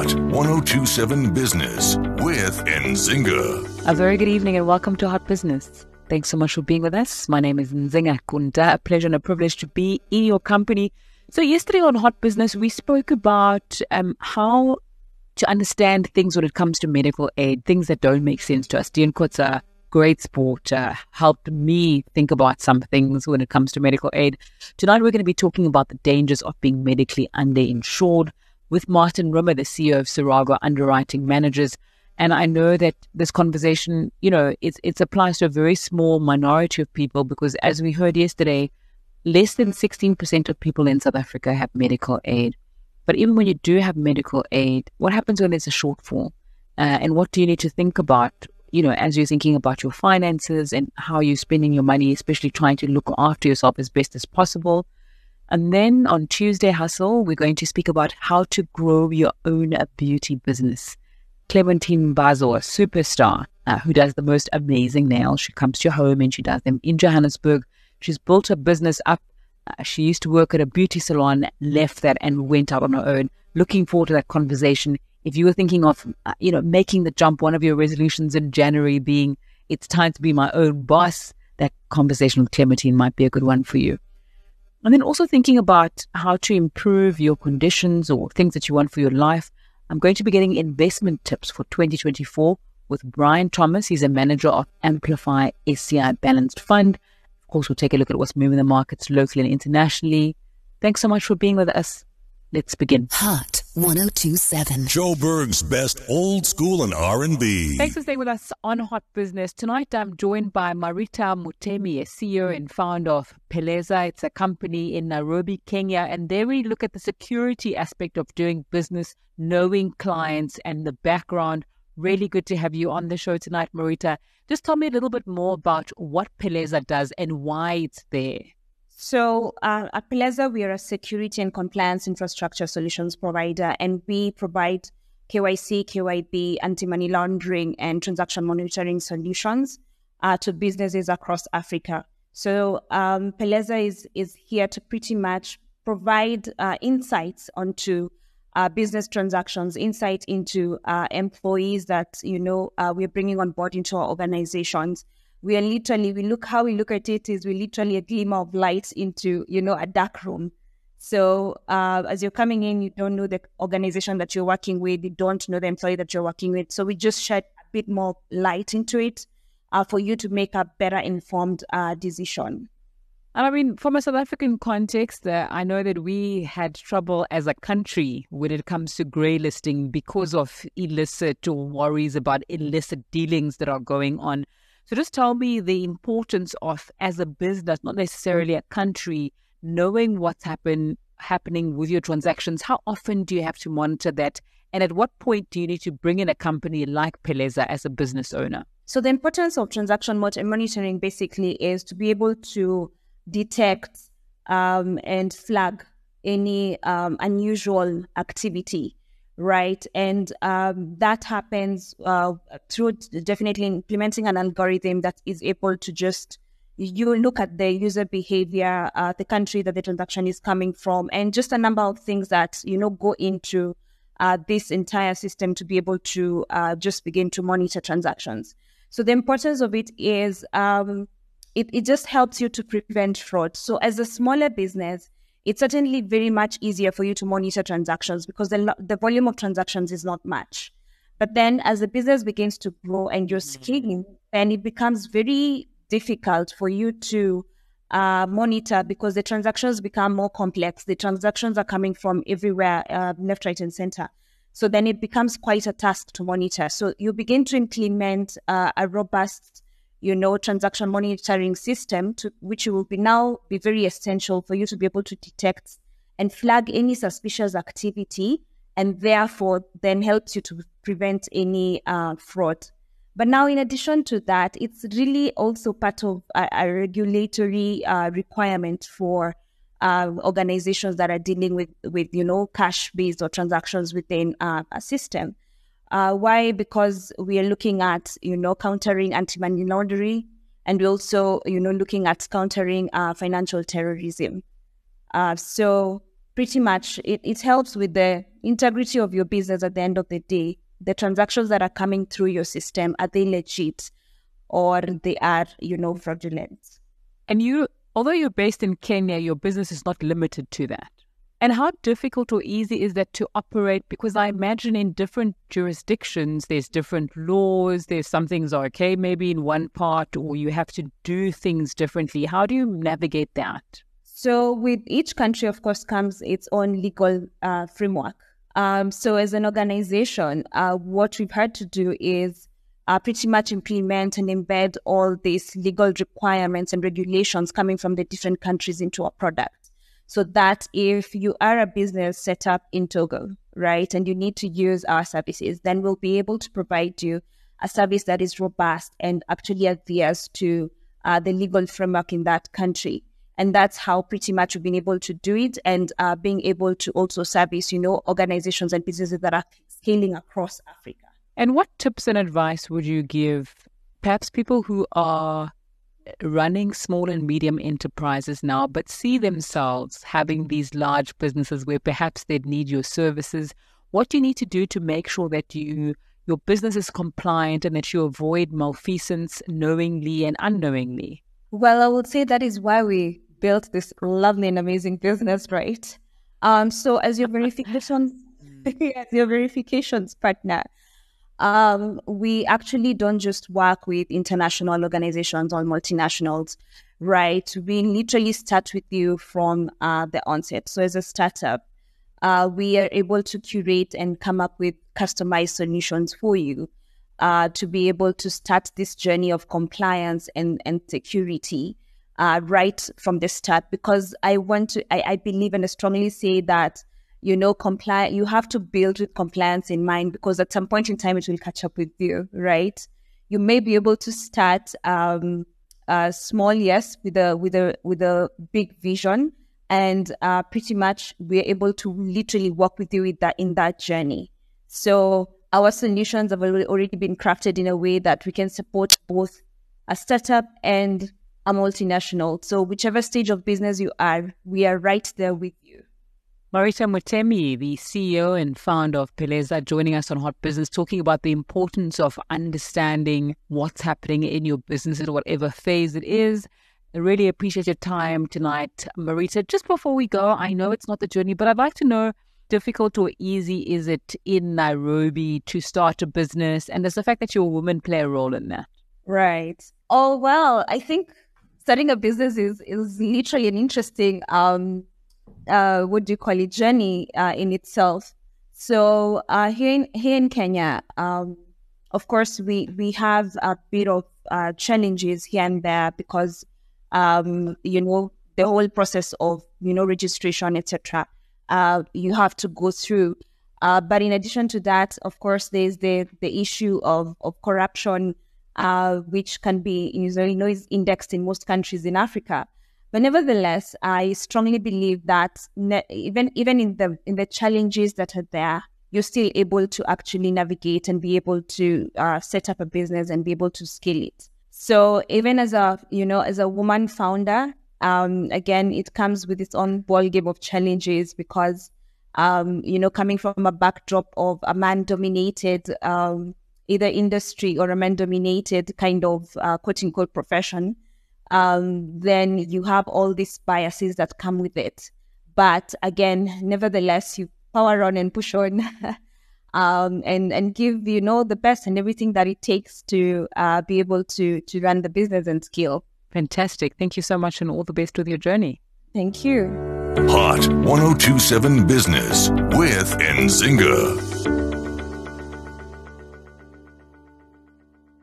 Hot 1027 Business with Nzinga. A very good evening and welcome to Hot Business. Thanks so much for being with us. My name is Nzinga Kunda. A pleasure and a privilege to be in your company. So, yesterday on Hot Business, we spoke about um, how to understand things when it comes to medical aid, things that don't make sense to us. Dean Kotza, great sport, uh, helped me think about some things when it comes to medical aid. Tonight, we're going to be talking about the dangers of being medically underinsured with Martin Rimmer, the CEO of Sirago Underwriting Managers. And I know that this conversation, you know, it, it applies to a very small minority of people because, as we heard yesterday, less than 16% of people in South Africa have medical aid. But even when you do have medical aid, what happens when there's a shortfall? Uh, and what do you need to think about, you know, as you're thinking about your finances and how you're spending your money, especially trying to look after yourself as best as possible? And then on Tuesday Hustle, we're going to speak about how to grow your own beauty business. Clementine Bazo, a superstar uh, who does the most amazing nails. She comes to your home and she does them in Johannesburg. She's built her business up. Uh, she used to work at a beauty salon, left that and went out on her own. Looking forward to that conversation. If you were thinking of, uh, you know, making the jump, one of your resolutions in January being, it's time to be my own boss, that conversation with Clementine might be a good one for you. And then also thinking about how to improve your conditions or things that you want for your life. I'm going to be getting investment tips for 2024 with Brian Thomas. He's a manager of Amplify SCI Balanced Fund. Of course, we'll take a look at what's moving the markets locally and internationally. Thanks so much for being with us. Let's begin. Hot 1027. Joburg's best old school and R&B. Thanks for staying with us on Hot Business. Tonight I'm joined by Marita Mutemi, a CEO and founder of Peleza. It's a company in Nairobi, Kenya, and they really look at the security aspect of doing business, knowing clients and the background. Really good to have you on the show tonight, Marita. Just tell me a little bit more about what Peleza does and why it's there. So uh, at Peleza, we are a security and compliance infrastructure solutions provider, and we provide KYC, KYB, anti-money laundering, and transaction monitoring solutions uh, to businesses across Africa. So um, Peleza is is here to pretty much provide uh, insights onto uh, business transactions, insight into uh, employees that you know uh, we're bringing on board into our organizations we are literally we look how we look at it is we literally a glimmer of light into you know a dark room. So uh, as you're coming in you don't know the organization that you're working with. You don't know the employee that you're working with. So we just shed a bit more light into it uh, for you to make a better informed uh, decision. And I mean, from a South African context, uh, I know that we had trouble as a country when it comes to grey listing because of illicit or worries about illicit dealings that are going on. So just tell me the importance of, as a business, not necessarily a country, knowing what's happen, happening with your transactions. How often do you have to monitor that? And at what point do you need to bring in a company like Peleza as a business owner? So the importance of transaction monitoring basically is to be able to detect um, and flag any um, unusual activity right? And um, that happens uh, through definitely implementing an algorithm that is able to just you look at the user behavior, uh, the country that the transaction is coming from, and just a number of things that you know go into uh, this entire system to be able to uh, just begin to monitor transactions. So the importance of it is um, it, it just helps you to prevent fraud. So as a smaller business, it's certainly very much easier for you to monitor transactions because the, the volume of transactions is not much. But then as the business begins to grow and you're scaling, then it becomes very difficult for you to uh, monitor because the transactions become more complex. The transactions are coming from everywhere, uh, left, right, and center. So then it becomes quite a task to monitor. So you begin to implement uh, a robust you know, transaction monitoring system, to, which will be now be very essential for you to be able to detect and flag any suspicious activity, and therefore then helps you to prevent any uh, fraud. But now, in addition to that, it's really also part of a, a regulatory uh, requirement for uh, organizations that are dealing with, with you know, cash-based or transactions within uh, a system. Uh, why? Because we are looking at, you know, countering anti-money laundering, and we're also, you know, looking at countering uh, financial terrorism. Uh, so pretty much it, it helps with the integrity of your business at the end of the day. The transactions that are coming through your system, are they legit or they are, you know, fraudulent? And you, although you're based in Kenya, your business is not limited to that. And how difficult or easy is that to operate? Because I imagine in different jurisdictions, there's different laws. There's some things are okay, maybe in one part, or you have to do things differently. How do you navigate that? So, with each country, of course, comes its own legal uh, framework. Um, so, as an organization, uh, what we've had to do is uh, pretty much implement and embed all these legal requirements and regulations coming from the different countries into our product so that if you are a business set up in Togo, right, and you need to use our services, then we'll be able to provide you a service that is robust and actually adheres to uh, the legal framework in that country. And that's how pretty much we've been able to do it and uh, being able to also service, you know, organizations and businesses that are scaling across Africa. And what tips and advice would you give perhaps people who are running small and medium enterprises now, but see themselves having these large businesses where perhaps they'd need your services. What do you need to do to make sure that you your business is compliant and that you avoid malfeasance knowingly and unknowingly? Well, I would say that is why we built this lovely and amazing business, right? Um, so as your verification, as your verifications partner, um, we actually don't just work with international organizations or multinationals, right? We literally start with you from uh, the onset. So as a startup, uh, we are able to curate and come up with customized solutions for you uh, to be able to start this journey of compliance and, and security uh, right from the start. Because I want to, I, I believe and I strongly say that you know, comply, you have to build with compliance in mind because at some point in time it will catch up with you, right? You may be able to start um, small, yes, with a with a with a big vision, and uh, pretty much we're able to literally work with you with that in that journey. So our solutions have already been crafted in a way that we can support both a startup and a multinational. So whichever stage of business you are, we are right there with you. Marita Mutemi, the CEO and founder of Peleza, joining us on Hot Business, talking about the importance of understanding what's happening in your business at whatever phase it is. I really appreciate your time tonight, Marita. Just before we go, I know it's not the journey, but I'd like to know difficult or easy is it in Nairobi to start a business? And does the fact that you're a woman play a role in that? Right. Oh, well, I think starting a business is, is literally an interesting um, uh, what do you call it, journey uh, in itself. So uh, here in here in Kenya, um, of course, we we have a bit of uh, challenges here and there because um, you know the whole process of you know registration, etc. Uh, you have to go through. Uh, but in addition to that, of course, there's the the issue of of corruption, which can be you know is indexed in most countries in Africa. But nevertheless, I strongly believe that ne- even even in the in the challenges that are there, you're still able to actually navigate and be able to uh, set up a business and be able to scale it. So even as a you know as a woman founder, um, again it comes with its own ball game of challenges because um, you know coming from a backdrop of a man dominated um, either industry or a man dominated kind of uh, quote unquote profession um, then you have all these biases that come with it. But again, nevertheless, you power on and push on. um, and and give you know the best and everything that it takes to uh, be able to to run the business and scale. Fantastic! Thank you so much, and all the best with your journey. Thank you. Hot 1027 Business with Nzinga.